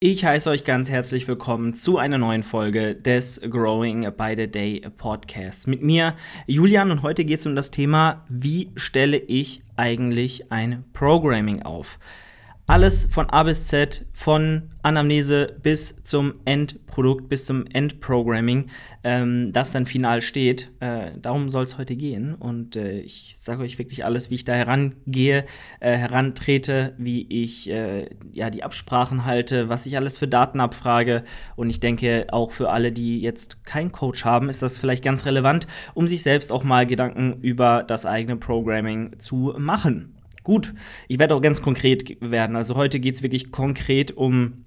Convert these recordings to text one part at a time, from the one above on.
Ich heiße euch ganz herzlich willkommen zu einer neuen Folge des Growing by the Day Podcast. Mit mir Julian und heute geht es um das Thema, wie stelle ich eigentlich ein Programming auf? Alles von A bis Z, von Anamnese bis zum Endprodukt, bis zum Endprogramming, ähm, das dann final steht. Äh, darum soll es heute gehen. Und äh, ich sage euch wirklich alles, wie ich da herangehe, äh, herantrete, wie ich äh, ja, die Absprachen halte, was ich alles für Daten abfrage. Und ich denke, auch für alle, die jetzt keinen Coach haben, ist das vielleicht ganz relevant, um sich selbst auch mal Gedanken über das eigene Programming zu machen. Gut, ich werde auch ganz konkret werden. Also heute geht es wirklich konkret um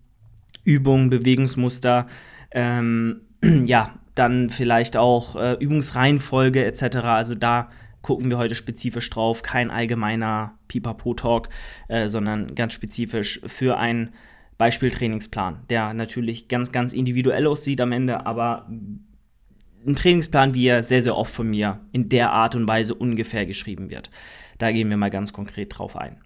Übungen, Bewegungsmuster, ähm, ja, dann vielleicht auch äh, Übungsreihenfolge etc. Also da gucken wir heute spezifisch drauf. Kein allgemeiner Pipapo-Talk, äh, sondern ganz spezifisch für einen Beispieltrainingsplan, der natürlich ganz, ganz individuell aussieht am Ende, aber ein Trainingsplan, wie er sehr, sehr oft von mir in der Art und Weise ungefähr geschrieben wird. Da gehen wir mal ganz konkret drauf ein.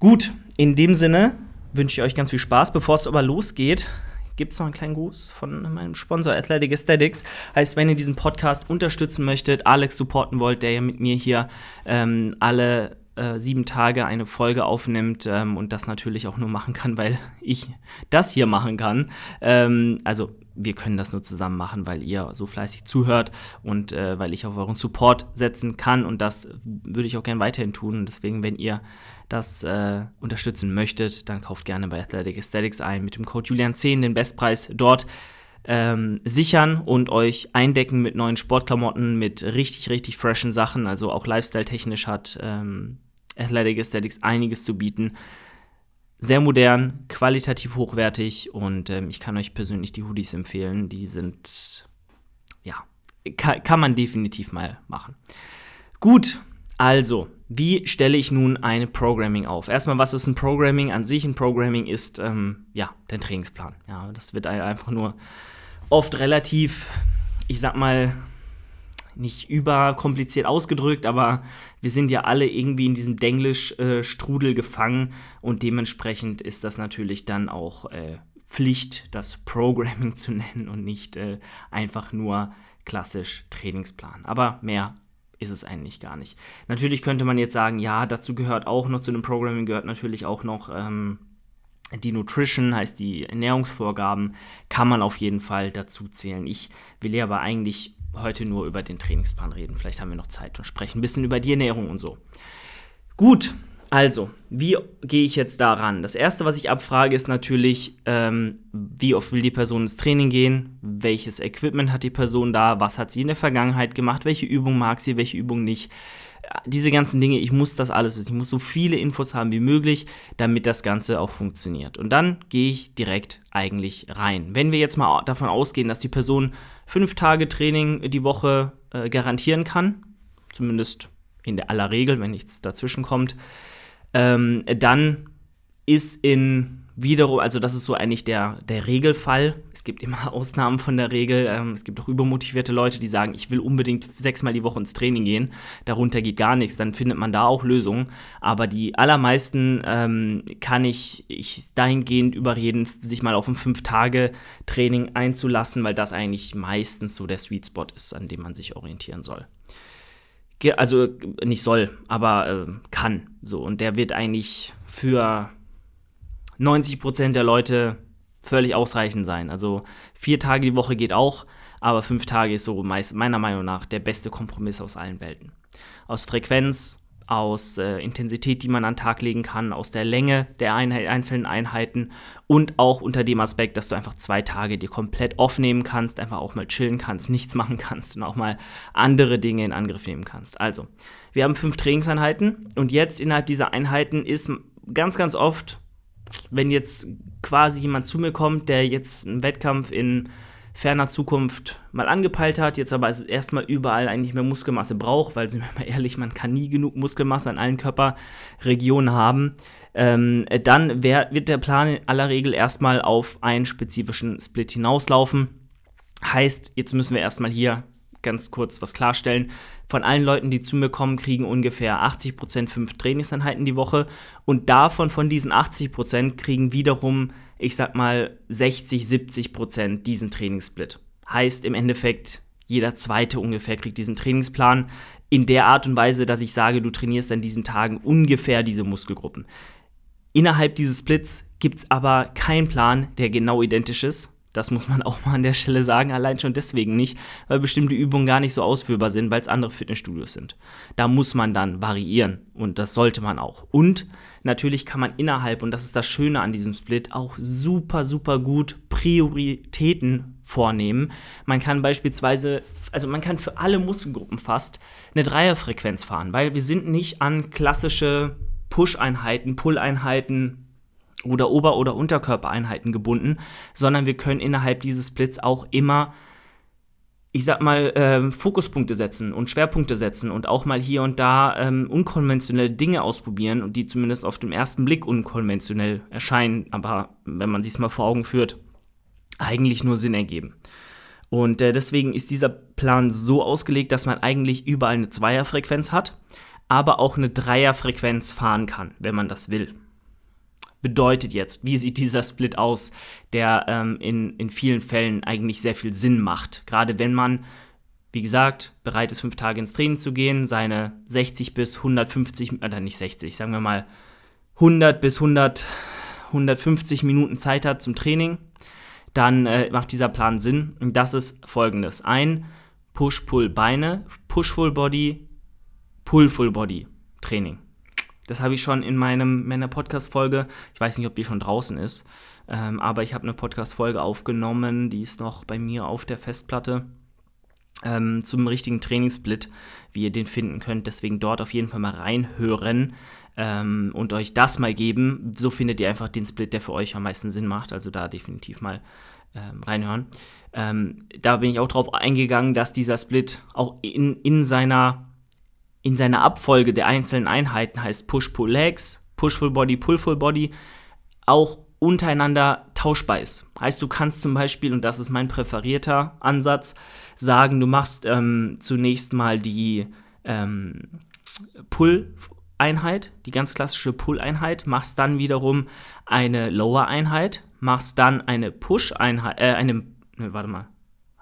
Gut, in dem Sinne wünsche ich euch ganz viel Spaß. Bevor es aber losgeht, gibt es noch einen kleinen Gruß von meinem Sponsor Athletic Aesthetics. Heißt, wenn ihr diesen Podcast unterstützen möchtet, Alex supporten wollt, der ja mit mir hier ähm, alle äh, sieben Tage eine Folge aufnimmt ähm, und das natürlich auch nur machen kann, weil ich das hier machen kann. Ähm, also wir können das nur zusammen machen, weil ihr so fleißig zuhört und äh, weil ich auf euren Support setzen kann und das würde ich auch gerne weiterhin tun. Deswegen, wenn ihr das äh, unterstützen möchtet, dann kauft gerne bei Athletic Aesthetics ein mit dem Code Julian10 den Bestpreis dort. Ähm, sichern und euch eindecken mit neuen Sportklamotten, mit richtig, richtig freshen Sachen. Also auch lifestyle-technisch hat ähm, Athletic Aesthetics einiges zu bieten sehr modern, qualitativ hochwertig und ähm, ich kann euch persönlich die Hoodies empfehlen. Die sind, ja, kann, kann man definitiv mal machen. Gut, also, wie stelle ich nun ein Programming auf? Erstmal, was ist ein Programming an sich? Ein Programming ist, ähm, ja, dein Trainingsplan. Ja, das wird einfach nur oft relativ, ich sag mal, nicht überkompliziert ausgedrückt, aber wir sind ja alle irgendwie in diesem Denglisch-Strudel gefangen und dementsprechend ist das natürlich dann auch äh, Pflicht, das Programming zu nennen und nicht äh, einfach nur klassisch Trainingsplan. Aber mehr ist es eigentlich gar nicht. Natürlich könnte man jetzt sagen, ja, dazu gehört auch noch, zu dem Programming gehört natürlich auch noch ähm, die Nutrition, heißt die Ernährungsvorgaben, kann man auf jeden Fall dazu zählen. Ich will ja aber eigentlich heute nur über den Trainingsplan reden. Vielleicht haben wir noch Zeit und sprechen ein bisschen über die Ernährung und so. Gut, also, wie gehe ich jetzt daran? Das erste, was ich abfrage, ist natürlich, ähm, wie oft will die Person ins Training gehen? Welches Equipment hat die Person da? Was hat sie in der Vergangenheit gemacht? Welche Übung mag sie, welche Übung nicht? Diese ganzen Dinge, ich muss das alles wissen. Ich muss so viele Infos haben wie möglich, damit das Ganze auch funktioniert. Und dann gehe ich direkt eigentlich rein. Wenn wir jetzt mal davon ausgehen, dass die Person fünf Tage Training die Woche äh, garantieren kann, zumindest in der aller Regel, wenn nichts dazwischen kommt, ähm, dann ist in wiederum, also das ist so eigentlich der, der Regelfall. Es gibt immer Ausnahmen von der Regel. Ähm, es gibt auch übermotivierte Leute, die sagen, ich will unbedingt sechsmal die Woche ins Training gehen. Darunter geht gar nichts. Dann findet man da auch Lösungen. Aber die allermeisten ähm, kann ich, ich dahingehend überreden, sich mal auf ein Fünf-Tage-Training einzulassen, weil das eigentlich meistens so der Sweet Spot ist, an dem man sich orientieren soll also nicht soll, aber äh, kann. So und der wird eigentlich für 90% der Leute völlig ausreichend sein. Also vier Tage die Woche geht auch, aber fünf Tage ist so meist, meiner Meinung nach der beste Kompromiss aus allen Welten. Aus Frequenz, aus äh, Intensität, die man an den Tag legen kann, aus der Länge der Einheit, einzelnen Einheiten und auch unter dem Aspekt, dass du einfach zwei Tage dir komplett aufnehmen kannst, einfach auch mal chillen kannst, nichts machen kannst und auch mal andere Dinge in Angriff nehmen kannst. Also, wir haben fünf Trainingseinheiten und jetzt innerhalb dieser Einheiten ist ganz, ganz oft wenn jetzt quasi jemand zu mir kommt, der jetzt einen Wettkampf in ferner Zukunft mal angepeilt hat, jetzt aber erstmal überall eigentlich mehr Muskelmasse braucht, weil, sind wir mal ehrlich, man kann nie genug Muskelmasse an allen Körperregionen haben, ähm, dann wär, wird der Plan in aller Regel erstmal auf einen spezifischen Split hinauslaufen. Heißt, jetzt müssen wir erstmal hier ganz kurz was klarstellen. Von allen Leuten, die zu mir kommen, kriegen ungefähr 80% fünf Trainingseinheiten die Woche und davon, von diesen 80%, kriegen wiederum ich sag mal, 60, 70 Prozent diesen Trainingssplit. Heißt im Endeffekt, jeder zweite ungefähr kriegt diesen Trainingsplan in der Art und Weise, dass ich sage, du trainierst an diesen Tagen ungefähr diese Muskelgruppen. Innerhalb dieses Splits gibt es aber keinen Plan, der genau identisch ist. Das muss man auch mal an der Stelle sagen, allein schon deswegen nicht, weil bestimmte Übungen gar nicht so ausführbar sind, weil es andere Fitnessstudios sind. Da muss man dann variieren und das sollte man auch. Und natürlich kann man innerhalb, und das ist das Schöne an diesem Split, auch super, super gut Prioritäten vornehmen. Man kann beispielsweise, also man kann für alle Muskelgruppen fast eine Dreierfrequenz fahren, weil wir sind nicht an klassische Push-Einheiten, Pull-Einheiten, oder Ober- oder Unterkörpereinheiten gebunden, sondern wir können innerhalb dieses Splits auch immer, ich sag mal, äh, Fokuspunkte setzen und Schwerpunkte setzen und auch mal hier und da ähm, unkonventionelle Dinge ausprobieren und die zumindest auf den ersten Blick unkonventionell erscheinen, aber wenn man sich mal vor Augen führt, eigentlich nur Sinn ergeben. Und äh, deswegen ist dieser Plan so ausgelegt, dass man eigentlich überall eine Zweierfrequenz hat, aber auch eine Dreierfrequenz fahren kann, wenn man das will bedeutet jetzt? Wie sieht dieser Split aus, der ähm, in, in vielen Fällen eigentlich sehr viel Sinn macht? Gerade wenn man, wie gesagt, bereit ist, fünf Tage ins Training zu gehen, seine 60 bis 150, oder nicht 60, sagen wir mal 100 bis 100, 150 Minuten Zeit hat zum Training, dann äh, macht dieser Plan Sinn. Und das ist folgendes. Ein Push-Pull-Beine, Push-Full-Body, Pull-Full-Body Training. Das habe ich schon in meinem, meiner Podcast-Folge, ich weiß nicht, ob die schon draußen ist, ähm, aber ich habe eine Podcast-Folge aufgenommen, die ist noch bei mir auf der Festplatte ähm, zum richtigen Trainingssplit, wie ihr den finden könnt. Deswegen dort auf jeden Fall mal reinhören ähm, und euch das mal geben. So findet ihr einfach den Split, der für euch am meisten Sinn macht. Also da definitiv mal ähm, reinhören. Ähm, da bin ich auch drauf eingegangen, dass dieser Split auch in, in seiner in seiner Abfolge der einzelnen Einheiten heißt Push-Pull-Legs, Push-Full-Body, Pull-Full-Body, auch untereinander tauschbar ist. Heißt, du kannst zum Beispiel, und das ist mein präferierter Ansatz, sagen, du machst ähm, zunächst mal die ähm, Pull-Einheit, die ganz klassische Pull-Einheit, machst dann wiederum eine Lower-Einheit, machst dann eine Push-Einheit, äh, eine, ne, warte mal,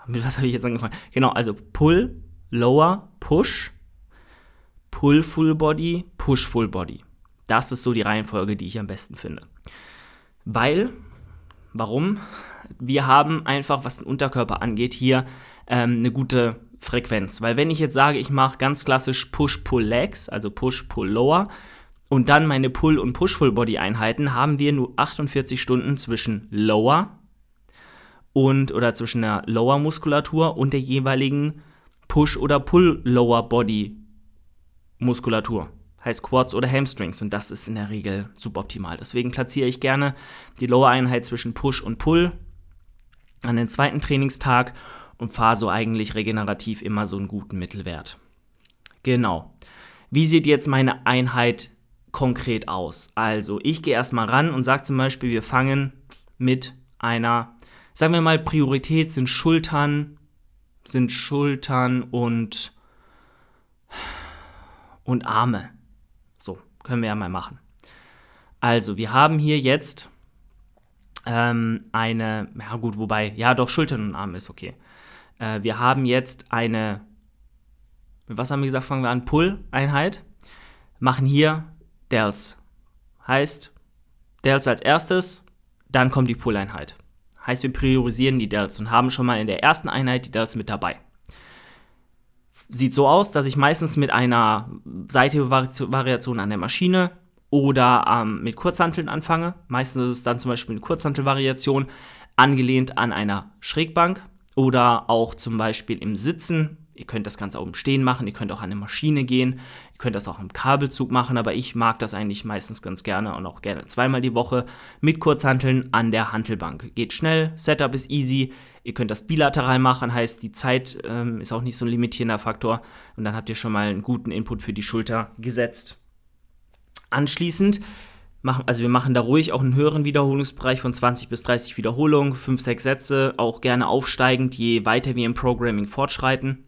was habe ich jetzt angefangen? Genau, also Pull, Lower, Push, Pull Full Body, Push Full Body. Das ist so die Reihenfolge, die ich am besten finde. Weil, warum? Wir haben einfach, was den Unterkörper angeht, hier ähm, eine gute Frequenz. Weil wenn ich jetzt sage, ich mache ganz klassisch Push-Pull-Legs, also Push-Pull-Lower, und dann meine Pull- und Push-Full-Body-Einheiten, haben wir nur 48 Stunden zwischen Lower und oder zwischen der Lower-Muskulatur und der jeweiligen Push- oder Pull-Lower-Body Muskulatur. Heißt Quads oder Hamstrings und das ist in der Regel suboptimal. Deswegen platziere ich gerne die Lower-Einheit zwischen Push und Pull an den zweiten Trainingstag und fahre so eigentlich regenerativ immer so einen guten Mittelwert. Genau. Wie sieht jetzt meine Einheit konkret aus? Also, ich gehe erstmal ran und sage zum Beispiel, wir fangen mit einer, sagen wir mal, Priorität sind Schultern, sind Schultern und und Arme. So, können wir ja mal machen. Also, wir haben hier jetzt ähm, eine, ja gut, wobei, ja doch, Schultern und Arme ist okay. Äh, wir haben jetzt eine, was haben wir gesagt, fangen wir an, Pull-Einheit, machen hier Dells. Heißt, Dells als erstes, dann kommt die Pull-Einheit. Heißt, wir priorisieren die Dells und haben schon mal in der ersten Einheit die Dells mit dabei sieht so aus, dass ich meistens mit einer Seite-Variation an der Maschine oder ähm, mit Kurzhanteln anfange. Meistens ist es dann zum Beispiel eine Kurzhantelvariation, angelehnt an einer Schrägbank oder auch zum Beispiel im Sitzen. Ihr könnt das Ganze auch im Stehen machen, ihr könnt auch an eine Maschine gehen, ihr könnt das auch im Kabelzug machen, aber ich mag das eigentlich meistens ganz gerne und auch gerne zweimal die Woche mit Kurzhanteln an der Hantelbank. Geht schnell, Setup ist easy, Ihr könnt das bilateral machen, heißt die Zeit ähm, ist auch nicht so ein limitierender Faktor und dann habt ihr schon mal einen guten Input für die Schulter gesetzt. Anschließend machen, also wir machen da ruhig auch einen höheren Wiederholungsbereich von 20 bis 30 Wiederholungen, 5, 6 Sätze, auch gerne aufsteigend, je weiter wir im Programming fortschreiten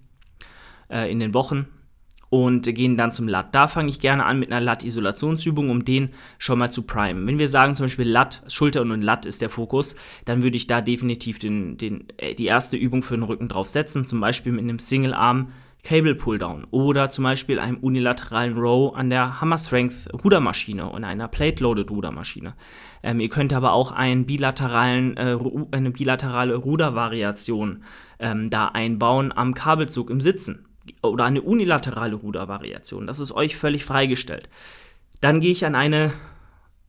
äh, in den Wochen. Und gehen dann zum Lat. Da fange ich gerne an mit einer Lat-Isolationsübung, um den schon mal zu primen. Wenn wir sagen zum Beispiel Lat, Schulter und Lat ist der Fokus, dann würde ich da definitiv den, den, äh, die erste Übung für den Rücken drauf setzen, zum Beispiel mit einem Single-Arm Cable Pulldown oder zum Beispiel einem unilateralen Row an der Hammer Strength Rudermaschine und einer Plate Loaded Rudermaschine. Ähm, ihr könnt aber auch einen bilateralen, äh, eine bilaterale Rudervariation ähm, da einbauen am Kabelzug im Sitzen oder eine unilaterale Rudervariation. Das ist euch völlig freigestellt. Dann gehe ich an eine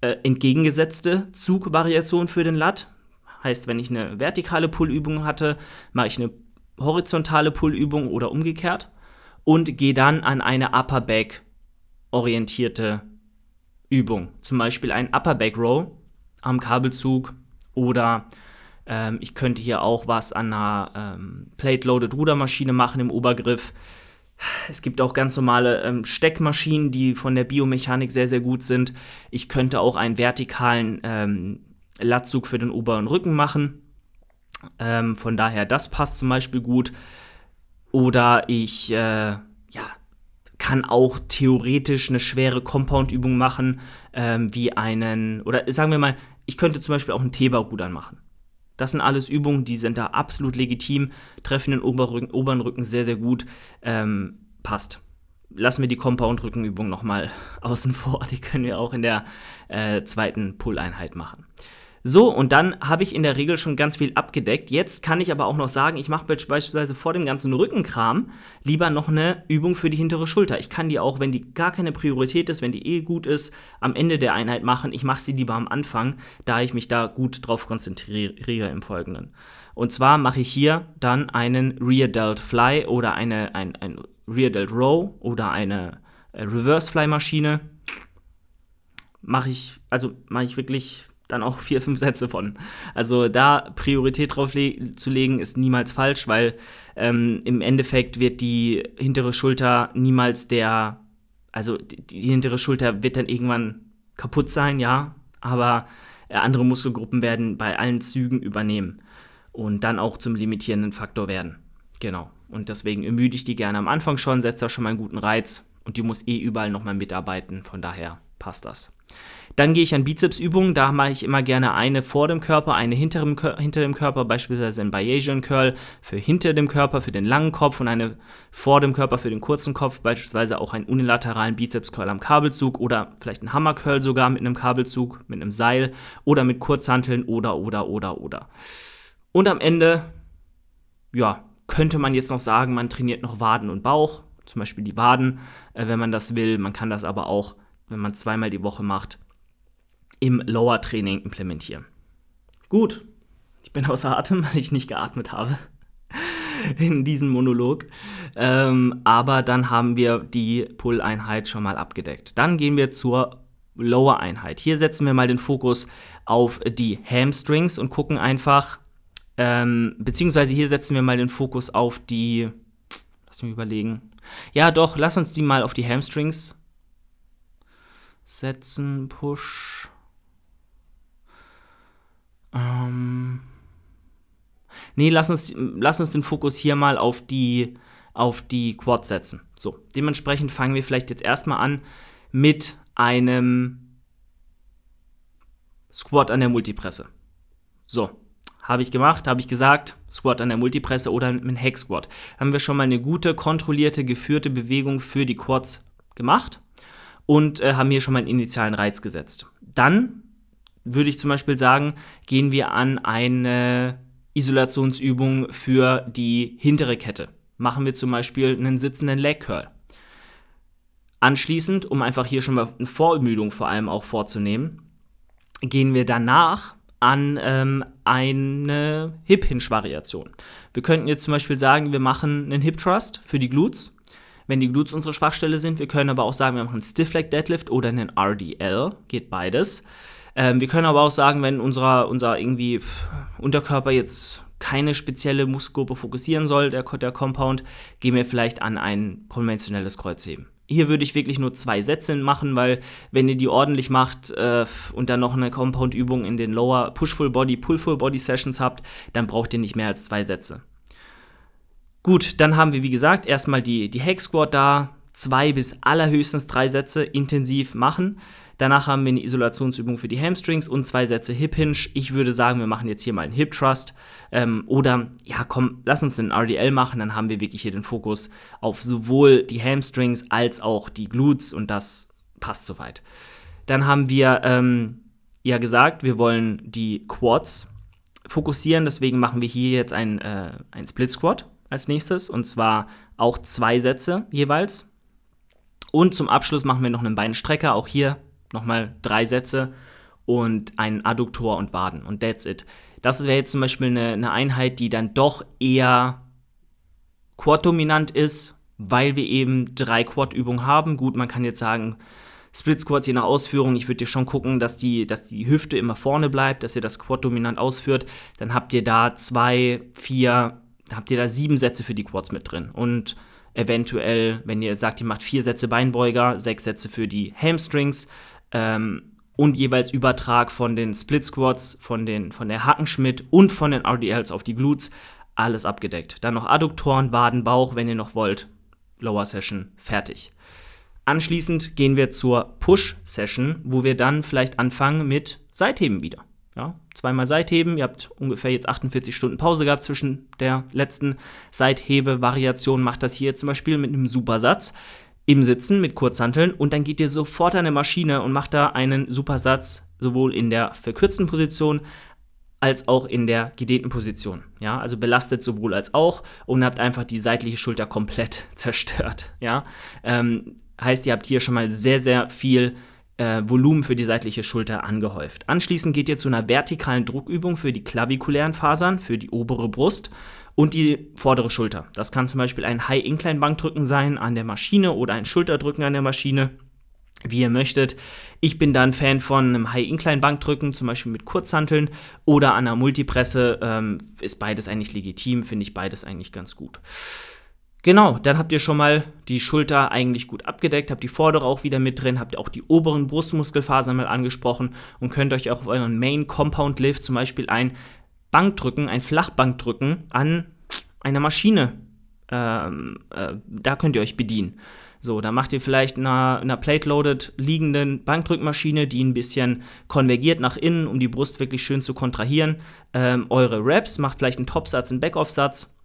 äh, entgegengesetzte Zugvariation für den Lat. Heißt, wenn ich eine vertikale Pullübung hatte, mache ich eine horizontale Pullübung oder umgekehrt und gehe dann an eine Upper Back orientierte Übung. Zum Beispiel ein Upper Back Row am Kabelzug oder ähm, ich könnte hier auch was an einer ähm, Plate-Loaded Rudermaschine machen im Obergriff. Es gibt auch ganz normale ähm, Steckmaschinen, die von der Biomechanik sehr, sehr gut sind. Ich könnte auch einen vertikalen ähm, Latzug für den oberen Rücken machen. Ähm, von daher, das passt zum Beispiel gut. Oder ich äh, ja, kann auch theoretisch eine schwere Compound-Übung machen, ähm, wie einen, oder sagen wir mal, ich könnte zum Beispiel auch ein Theba-Rudern machen. Das sind alles Übungen, die sind da absolut legitim, treffen den Oberrücken, oberen Rücken sehr, sehr gut. Ähm, passt. Lassen wir die Compound-Rückenübung nochmal außen vor. Die können wir auch in der äh, zweiten Pull-Einheit machen. So, und dann habe ich in der Regel schon ganz viel abgedeckt. Jetzt kann ich aber auch noch sagen, ich mache beispielsweise vor dem ganzen Rückenkram lieber noch eine Übung für die hintere Schulter. Ich kann die auch, wenn die gar keine Priorität ist, wenn die eh gut ist, am Ende der Einheit machen. Ich mache sie lieber am Anfang, da ich mich da gut drauf konzentriere im Folgenden. Und zwar mache ich hier dann einen Rear Delt Fly oder eine, ein, ein Rear Delt Row oder eine äh, Reverse Fly Maschine. Mache ich, also mache ich wirklich dann auch vier, fünf Sätze von. Also da Priorität drauf le zu legen, ist niemals falsch, weil ähm, im Endeffekt wird die hintere Schulter niemals der, also die, die, hintere Schulter wird dann irgendwann kaputt sein, ja, aber äh, andere Muskelgruppen werden bei allen Zügen übernehmen und dann auch zum limitierenden Faktor werden. Genau. Und deswegen ermüde ich die gerne am Anfang schon, setze da schon mal einen guten Reiz und die muss eh überall nochmal mitarbeiten. Von daher passt das. Dann gehe ich an Bizepsübungen, da mache ich immer gerne eine vor dem Körper, eine hinter dem, hinter dem Körper, beispielsweise ein Bayesian Curl für hinter dem Körper, für den langen Kopf und eine vor dem Körper für den kurzen Kopf, beispielsweise auch einen unilateralen Bizeps Curl am Kabelzug oder vielleicht einen Hammer Curl sogar mit einem Kabelzug, mit einem Seil oder mit Kurzhanteln oder, oder, oder, oder. Und am Ende, ja, könnte man jetzt noch sagen, man trainiert noch Waden und Bauch, zum Beispiel die Waden, äh, wenn man das will. Man kann das aber auch, wenn man zweimal die Woche macht, im Lower-Training implementieren. Gut, ich bin außer Atem, weil ich nicht geatmet habe in diesem Monolog. Ähm, aber dann haben wir die Pull-Einheit schon mal abgedeckt. Dann gehen wir zur Lower-Einheit. Hier setzen wir mal den Fokus auf die Hamstrings und gucken einfach, ähm, beziehungsweise hier setzen wir mal den Fokus auf die, lass mich überlegen. Ja, doch, lass uns die mal auf die Hamstrings setzen. Push. Ähm nee, lass uns, lass uns den Fokus hier mal auf die, auf die Quads setzen. So, dementsprechend fangen wir vielleicht jetzt erstmal an mit einem Squat an der Multipresse. So, habe ich gemacht, habe ich gesagt, Squat an der Multipresse oder mit einem Hack Squat. Haben wir schon mal eine gute, kontrollierte, geführte Bewegung für die Quads gemacht und äh, haben hier schon mal einen initialen Reiz gesetzt. Dann würde ich zum Beispiel sagen, gehen wir an eine Isolationsübung für die hintere Kette. Machen wir zum Beispiel einen sitzenden Leg Curl. Anschließend, um einfach hier schon mal eine Vorermüdung vor allem auch vorzunehmen, gehen wir danach an ähm, eine Hip-Hinge-Variation. Wir könnten jetzt zum Beispiel sagen, wir machen einen Hip Thrust für die Glutes, wenn die Glutes unsere Schwachstelle sind. Wir können aber auch sagen, wir machen einen Stiff Leg Deadlift oder einen RDL, geht beides. Ähm, wir können aber auch sagen, wenn unser, unser irgendwie Unterkörper jetzt keine spezielle Muskelgruppe fokussieren soll, der, der Compound, gehen wir vielleicht an ein konventionelles Kreuzheben. Hier würde ich wirklich nur zwei Sätze machen, weil wenn ihr die ordentlich macht äh, und dann noch eine Compound-Übung in den Lower Push-Full Body, Pull-Full Body Sessions habt, dann braucht ihr nicht mehr als zwei Sätze. Gut, dann haben wir wie gesagt erstmal die, die Hack Squat da, zwei bis allerhöchstens drei Sätze intensiv machen. Danach haben wir eine Isolationsübung für die Hamstrings und zwei Sätze Hip Hinge. Ich würde sagen, wir machen jetzt hier mal einen Hip Trust. Ähm, oder ja, komm, lass uns einen RDL machen. Dann haben wir wirklich hier den Fokus auf sowohl die Hamstrings als auch die Glutes und das passt soweit. Dann haben wir ähm, ja gesagt, wir wollen die Quads fokussieren. Deswegen machen wir hier jetzt ein, äh, ein Split Squat als nächstes. Und zwar auch zwei Sätze jeweils. Und zum Abschluss machen wir noch einen Beinstrecker. Auch hier nochmal drei Sätze und einen Adduktor und Waden. Und that's it. Das wäre jetzt zum Beispiel eine, eine Einheit, die dann doch eher Quad-dominant ist, weil wir eben drei Quad-Übungen haben. Gut, man kann jetzt sagen, Split Squats je nach Ausführung, ich würde dir schon gucken, dass die, dass die Hüfte immer vorne bleibt, dass ihr das Quad dominant ausführt. Dann habt ihr da zwei, vier, habt ihr da sieben Sätze für die Quads mit drin. Und eventuell, wenn ihr sagt, ihr macht vier Sätze Beinbeuger, sechs Sätze für die Hamstrings, ähm, und jeweils Übertrag von den Split Squats, von, den, von der Hackenschmidt und von den RDLs auf die Glutes, alles abgedeckt. Dann noch Adduktoren, Waden, Bauch, wenn ihr noch wollt. Lower Session, fertig. Anschließend gehen wir zur Push-Session, wo wir dann vielleicht anfangen mit Seitheben wieder. Ja, zweimal Seitheben. Ihr habt ungefähr jetzt 48 Stunden Pause gehabt zwischen der letzten Seithebe-Variation. Macht das hier zum Beispiel mit einem Supersatz im Sitzen mit Kurzhanteln und dann geht ihr sofort an eine Maschine und macht da einen Supersatz sowohl in der verkürzten Position als auch in der gedehnten Position. Ja, also belastet sowohl als auch und habt einfach die seitliche Schulter komplett zerstört. Ja, ähm, heißt, ihr habt hier schon mal sehr, sehr viel äh, Volumen für die seitliche Schulter angehäuft. Anschließend geht ihr zu einer vertikalen Druckübung für die klavikulären Fasern, für die obere Brust und die vordere Schulter. Das kann zum Beispiel ein High-Incline-Bankdrücken sein an der Maschine oder ein Schulterdrücken an der Maschine, wie ihr möchtet. Ich bin dann Fan von einem High-Incline-Bankdrücken, zum Beispiel mit Kurzhanteln oder an einer Multipresse. Ähm, ist beides eigentlich legitim, finde ich beides eigentlich ganz gut. Genau, dann habt ihr schon mal die Schulter eigentlich gut abgedeckt, habt die vordere auch wieder mit drin, habt auch die oberen Brustmuskelfasern mal angesprochen und könnt euch auch auf euren Main Compound Lift zum Beispiel ein Bankdrücken, ein Flachbankdrücken an einer Maschine. Ähm, äh, da könnt ihr euch bedienen. So, da macht ihr vielleicht eine, eine Plate-Loaded liegenden Bankdrückmaschine, die ein bisschen konvergiert nach innen, um die Brust wirklich schön zu kontrahieren. Ähm, eure Reps, macht vielleicht einen Topsatz, einen Backoff-Satz.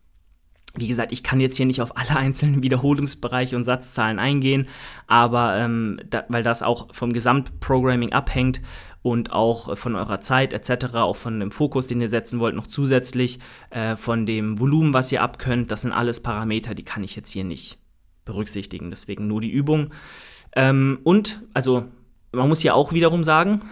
Wie gesagt, ich kann jetzt hier nicht auf alle einzelnen Wiederholungsbereiche und Satzzahlen eingehen, aber ähm, da, weil das auch vom Gesamtprogramming abhängt, und auch von eurer Zeit etc., auch von dem Fokus, den ihr setzen wollt, noch zusätzlich äh, von dem Volumen, was ihr abkönnt. Das sind alles Parameter, die kann ich jetzt hier nicht berücksichtigen. Deswegen nur die Übung. Ähm, und, also, man muss ja auch wiederum sagen,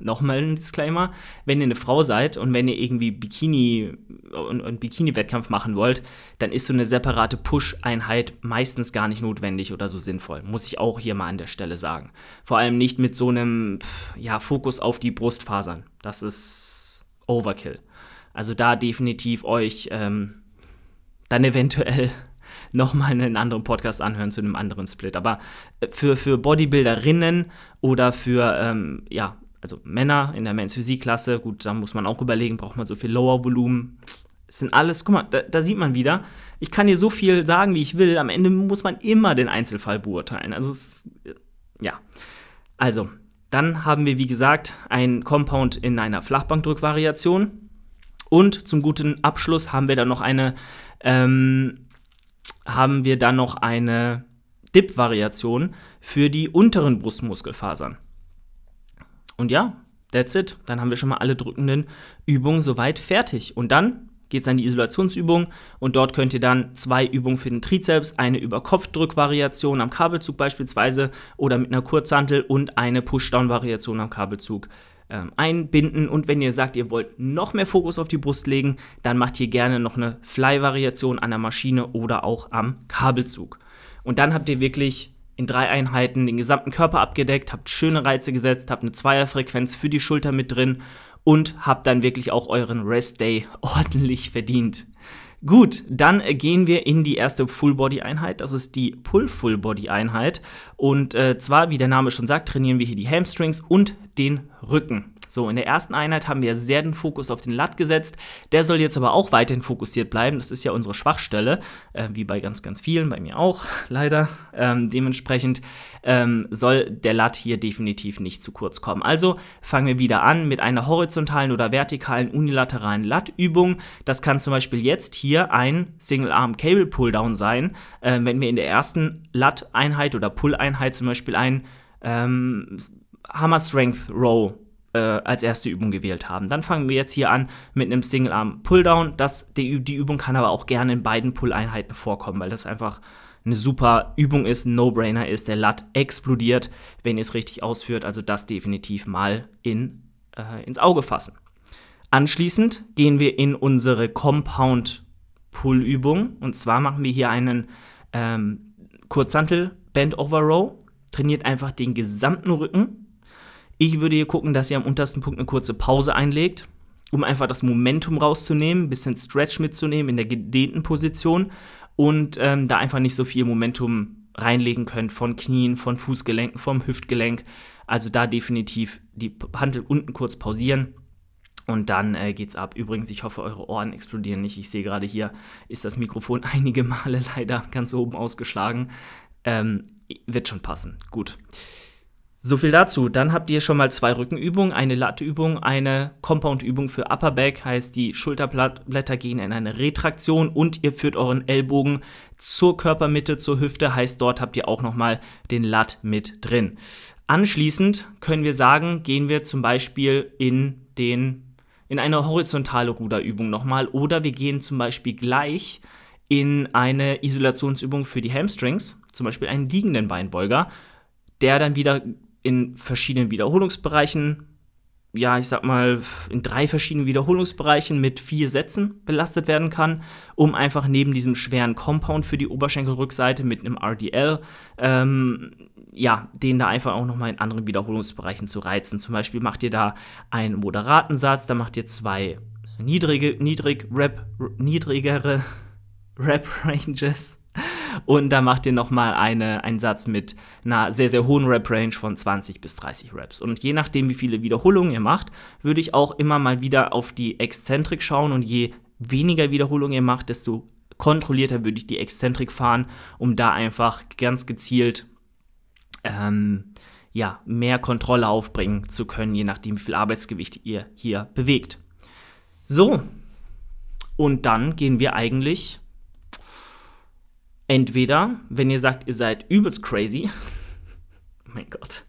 nochmal ein Disclaimer, wenn ihr eine Frau seid und wenn ihr irgendwie Bikini und, und Bikini-Wettkampf machen wollt, dann ist so eine separate Push-Einheit meistens gar nicht notwendig oder so sinnvoll. Muss ich auch hier mal an der Stelle sagen. Vor allem nicht mit so einem ja, Fokus auf die Brustfasern. Das ist Overkill. Also da definitiv euch ähm, dann eventuell nochmal einen anderen Podcast anhören zu einem anderen Split. Aber äh, für, für Bodybuilderinnen oder für ähm, ja, also Männer in der Men's Physik-Klasse, gut, da muss man auch überlegen, braucht man so viel Lower-Volumen. Es sind alles, guck mal, da, da, sieht man wieder, ich kann hier so viel sagen, wie ich will, am Ende muss man immer den Einzelfall beurteilen. Also, ist, ja. Also, dann haben wir, wie gesagt, ein Compound in einer Flachbankdrückvariation. Und zum guten Abschluss haben wir dann noch eine, ähm, haben wir dann noch eine Dip-Variation für die unteren Brustmuskelfasern. Und ja, that's it. Dann haben wir schon mal alle drückenden Übungen soweit fertig. Und dann geht es an die Isolationsübung und dort könnt ihr dann zwei Übungen für den Trizeps, eine über Kopfdrückvariation am Kabelzug beispielsweise oder mit einer Kurzhantel und eine Pushdown-Variation am Kabelzug ähm, einbinden. Und wenn ihr sagt, ihr wollt noch mehr Fokus auf die Brust legen, dann macht ihr gerne noch eine Fly-Variation an der Maschine oder auch am Kabelzug. Und dann habt ihr wirklich in drei Einheiten den gesamten Körper abgedeckt, habt schöne Reize gesetzt, habt eine Zweierfrequenz für die Schulter mit drin und habt dann wirklich auch euren Rest Day ordentlich verdient. Gut, dann gehen wir in die erste Full-Body-Einheit. Das ist die Pull-Full-Body-Einheit. Und äh, zwar, wie der Name schon sagt, trainieren wir hier die Hamstrings und den Rücken. So, in der ersten Einheit haben wir sehr den Fokus auf den Lat gesetzt. Der soll jetzt aber auch weiterhin fokussiert bleiben. Das ist ja unsere Schwachstelle, äh, wie bei ganz, ganz vielen, bei mir auch, leider. Ähm, dementsprechend ähm, soll der Lat hier definitiv nicht zu kurz kommen. Also fangen wir wieder an mit einer horizontalen oder vertikalen unilateralen Lat-Übung. Das kann zum Beispiel jetzt hier ein Single-Arm-Cable-Pull-Down sein, äh, wenn wir in der ersten Lat-Einheit oder Pull-Einheit zum Beispiel ein ähm, Hammer Strength Row äh, als erste Übung gewählt haben. Dann fangen wir jetzt hier an mit einem Single Arm Pulldown. Das, die, die Übung kann aber auch gerne in beiden Pull-Einheiten vorkommen, weil das einfach eine super Übung ist, ein No-Brainer ist. Der Lat explodiert, wenn ihr es richtig ausführt. Also das definitiv mal in, äh, ins Auge fassen. Anschließend gehen wir in unsere Compound Pull-Übung. Und zwar machen wir hier einen ähm, Kurzhantel Bend Over Row. Trainiert einfach den gesamten Rücken ich würde hier gucken, dass ihr am untersten Punkt eine kurze Pause einlegt, um einfach das Momentum rauszunehmen, ein bisschen Stretch mitzunehmen in der gedehnten Position und ähm, da einfach nicht so viel Momentum reinlegen könnt von Knien, von Fußgelenken, vom Hüftgelenk. Also da definitiv die Handel unten kurz pausieren. Und dann äh, geht's ab. Übrigens, ich hoffe, eure Ohren explodieren nicht. Ich sehe gerade hier, ist das Mikrofon einige Male leider ganz oben ausgeschlagen. Ähm, wird schon passen. Gut. So viel dazu. Dann habt ihr schon mal zwei Rückenübungen, eine Latteübung, eine Compound-Übung für Upper Back, heißt die Schulterblätter gehen in eine Retraktion und ihr führt euren Ellbogen zur Körpermitte, zur Hüfte, heißt dort habt ihr auch nochmal den Lat mit drin. Anschließend können wir sagen, gehen wir zum Beispiel in den in eine horizontale Ruderübung nochmal oder wir gehen zum Beispiel gleich in eine Isolationsübung für die Hamstrings, zum Beispiel einen liegenden Beinbeuger, der dann wieder in verschiedenen Wiederholungsbereichen, ja, ich sag mal, in drei verschiedenen Wiederholungsbereichen mit vier Sätzen belastet werden kann, um einfach neben diesem schweren Compound für die Oberschenkelrückseite mit einem RDL, ähm, ja, den da einfach auch nochmal in anderen Wiederholungsbereichen zu reizen. Zum Beispiel macht ihr da einen moderaten Satz, da macht ihr zwei niedrige, niedrig, Rap, niedrigere Rap-Ranges und da macht ihr nochmal eine, einen Satz mit einer sehr, sehr hohen Rap-Range von 20 bis 30 Raps. Und je nachdem, wie viele Wiederholungen ihr macht, würde ich auch immer mal wieder auf die Exzentrik schauen. Und je weniger Wiederholungen ihr macht, desto kontrollierter würde ich die Exzentrik fahren, um da einfach ganz gezielt ähm, ja, mehr Kontrolle aufbringen zu können, je nachdem, wie viel Arbeitsgewicht ihr hier bewegt. So, und dann gehen wir eigentlich Entweder, wenn ihr sagt, ihr seid übelst crazy, mein Gott,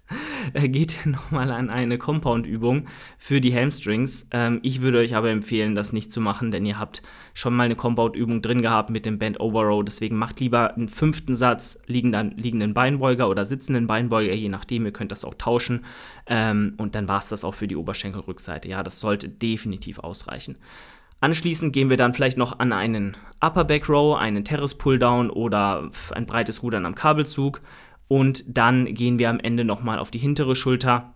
äh, geht ihr nochmal an eine Compound-Übung für die Hamstrings. Ähm, ich würde euch aber empfehlen, das nicht zu machen, denn ihr habt schon mal eine Compound-Übung drin gehabt mit dem Bend Over Row. Deswegen macht lieber einen fünften Satz liegenden, liegenden Beinbeuger oder sitzenden Beinbeuger, je nachdem. Ihr könnt das auch tauschen. Ähm, und dann war es das auch für die Oberschenkelrückseite. Ja, das sollte definitiv ausreichen. Anschließend gehen wir dann vielleicht noch an einen Upper Back Row, einen Terrace Pulldown oder ein breites Rudern am Kabelzug. Und dann gehen wir am Ende nochmal auf die hintere Schulter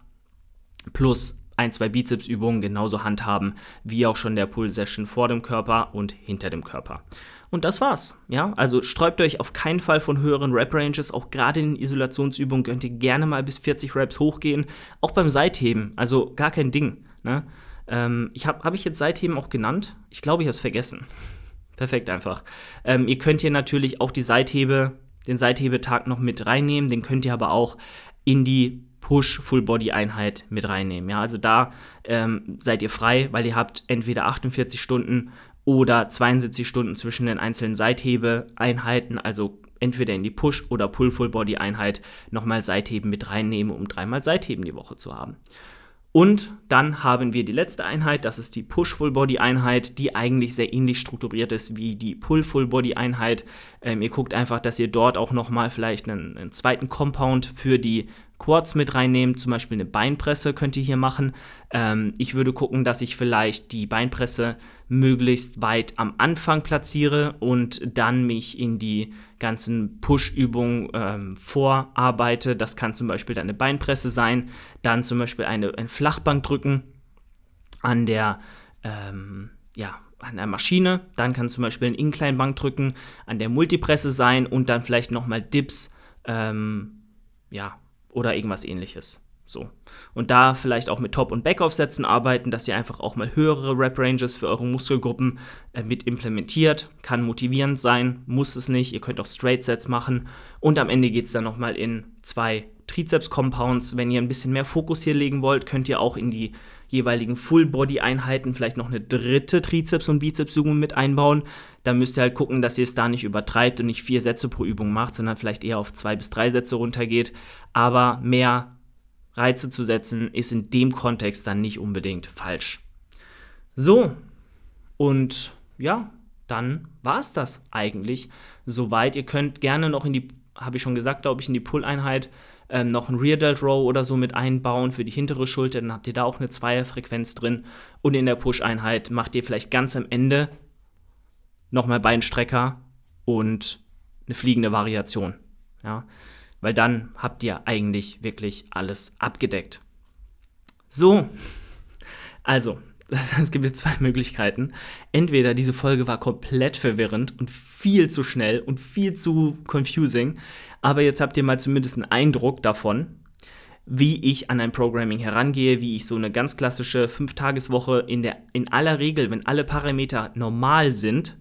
plus ein, zwei Bizepsübungen genauso handhaben wie auch schon der Pull-Session vor dem Körper und hinter dem Körper. Und das war's. Ja, also sträubt euch auf keinen Fall von höheren Rep-Ranges. Auch gerade in den Isolationsübungen könnt ihr gerne mal bis 40 Reps hochgehen. Auch beim Seitheben. Also gar kein Ding. Ne? Ähm, ich habe hab ich jetzt seitdem auch genannt? Ich glaube, ich habe es vergessen. Perfekt einfach. Ähm, ihr könnt hier natürlich auch die Seithebe, den Seithebetag noch mit reinnehmen. Den könnt ihr aber auch in die Push-Full-Body-Einheit mit reinnehmen. Ja, also da ähm, seid ihr frei, weil ihr habt entweder 48 Stunden oder 72 Stunden zwischen den einzelnen Seithebe-Einheiten, also entweder in die Push- oder Pull-Full-Body-Einheit nochmal Seitheben mit reinnehmen, um dreimal Seitheben die Woche zu haben. Und dann haben wir die letzte Einheit, das ist die Push-Full-Body-Einheit, die eigentlich sehr ähnlich strukturiert ist wie die Pull-Full-Body-Einheit. Ähm, ihr guckt einfach, dass ihr dort auch nochmal vielleicht einen, einen zweiten Compound für die Quads mit reinnehmen, zum Beispiel eine Beinpresse könnt ihr hier machen. Ähm, ich würde gucken, dass ich vielleicht die Beinpresse möglichst weit am Anfang platziere und dann mich in die ganzen Push-Übungen ähm, vorarbeite. Das kann zum Beispiel eine Beinpresse sein, dann zum Beispiel eine, ein Flachbankdrücken an der, ähm, ja, an der Maschine. Dann kann zum Beispiel ein Incline-Bankdrücken an der Multipresse sein und dann vielleicht nochmal Dips, ähm, ja, oder irgendwas ähnliches. So. Und da vielleicht auch mit Top- und Backaufsätzen arbeiten, dass ihr einfach auch mal höhere Rep-Ranges für eure Muskelgruppen äh, mit implementiert. Kann motivierend sein, muss es nicht. Ihr könnt auch Straight-Sets machen. Und am Ende geht es dann nochmal in zwei Trizeps-Compounds. Wenn ihr ein bisschen mehr Fokus hier legen wollt, könnt ihr auch in die jeweiligen Full-Body-Einheiten vielleicht noch eine dritte Trizeps- und Bizepsübung mit einbauen. Da müsst ihr halt gucken, dass ihr es da nicht übertreibt und nicht vier Sätze pro Übung macht, sondern vielleicht eher auf zwei bis drei Sätze runtergeht. Aber mehr Reize zu setzen, ist in dem Kontext dann nicht unbedingt falsch. So, und ja, dann war es das eigentlich soweit. Ihr könnt gerne noch in die, habe ich schon gesagt, glaube ich, in die Pull-Einheit ähm, noch ein Rear Delt Row oder so mit einbauen für die hintere Schulter. Dann habt ihr da auch eine Zweierfrequenz drin. Und in der Push-Einheit macht ihr vielleicht ganz am Ende nochmal Beinstrecker und eine fliegende Variation. Ja, weil dann habt ihr eigentlich wirklich alles abgedeckt. So, also, es gibt jetzt zwei Möglichkeiten. Entweder diese Folge war komplett verwirrend und viel zu schnell und viel zu confusing, aber jetzt habt ihr mal zumindest einen Eindruck davon, wie ich an ein Programming herangehe, wie ich so eine ganz klassische 5-Tageswoche in, in aller Regel, wenn alle Parameter normal sind,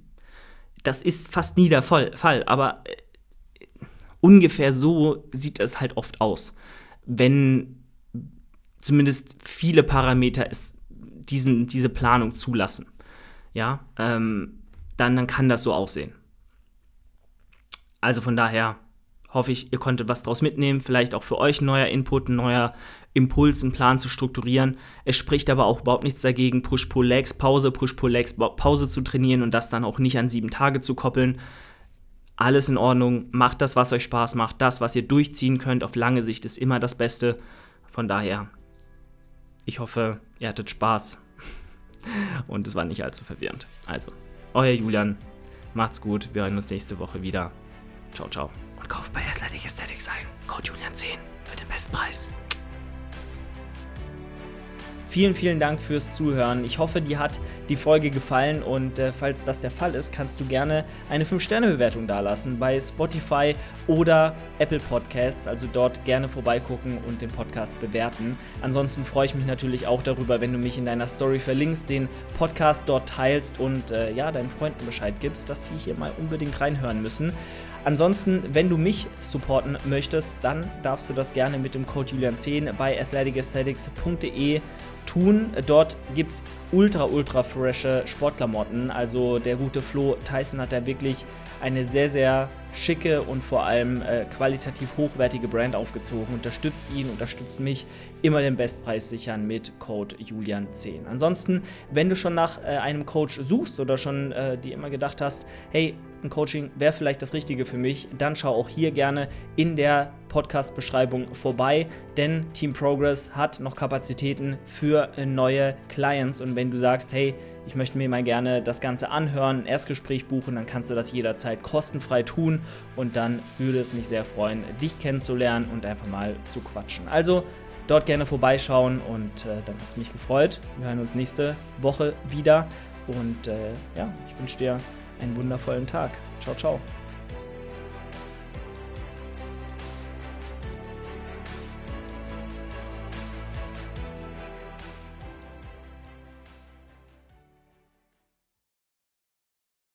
das ist fast nie der Fall, aber äh, ungefähr so sieht es halt oft aus. Wenn zumindest viele Parameter es diesen, diese Planung zulassen. Ja, ähm, dann, dann kann das so aussehen. Also von daher hoffe ich, ihr konntet was draus mitnehmen. Vielleicht auch für euch ein neuer Input, ein neuer Impuls, einen Plan zu strukturieren. Es spricht aber auch überhaupt nichts dagegen, Push-Pull-Legs, Pause, Push-Pull-Legs, Pause zu trainieren und das dann auch nicht an sieben Tage zu koppeln alles in Ordnung, macht das, was euch Spaß macht, das, was ihr durchziehen könnt, auf lange Sicht ist immer das Beste. Von daher, ich hoffe, ihr hattet Spaß und es war nicht allzu verwirrend. Also, euer Julian, macht's gut, wir hören uns nächste Woche wieder. Ciao, ciao. Und kauft bei Athletic Aesthetics ein. Code Julian10 für den besten Preis. Vielen, vielen Dank fürs Zuhören. Ich hoffe, dir hat die Folge gefallen und äh, falls das der Fall ist, kannst du gerne eine 5-Sterne-Bewertung dalassen bei Spotify oder Apple Podcasts. Also dort gerne vorbeigucken und den Podcast bewerten. Ansonsten freue ich mich natürlich auch darüber, wenn du mich in deiner Story verlinkst, den Podcast dort teilst und äh, ja, deinen Freunden Bescheid gibst, dass sie hier mal unbedingt reinhören müssen. Ansonsten, wenn du mich supporten möchtest, dann darfst du das gerne mit dem Code Julian10 bei athleticesthetics.de tun. Dort gibt es ultra, ultra frische Sportklamotten. Also der gute Flo Tyson hat da wirklich eine sehr, sehr schicke und vor allem äh, qualitativ hochwertige Brand aufgezogen. Unterstützt ihn, unterstützt mich. Immer den Bestpreis sichern mit Code Julian10. Ansonsten, wenn du schon nach äh, einem Coach suchst oder schon äh, dir immer gedacht hast, hey, ein Coaching wäre vielleicht das Richtige für mich, dann schau auch hier gerne in der Podcast-Beschreibung vorbei, denn Team Progress hat noch Kapazitäten für neue Clients. Und wenn du sagst, hey, ich möchte mir mal gerne das Ganze anhören, ein Erstgespräch buchen, dann kannst du das jederzeit kostenfrei tun und dann würde es mich sehr freuen, dich kennenzulernen und einfach mal zu quatschen. Also dort gerne vorbeischauen und äh, dann hat es mich gefreut. Wir hören uns nächste Woche wieder und äh, ja, ich wünsche dir einen wundervollen Tag. Ciao, ciao.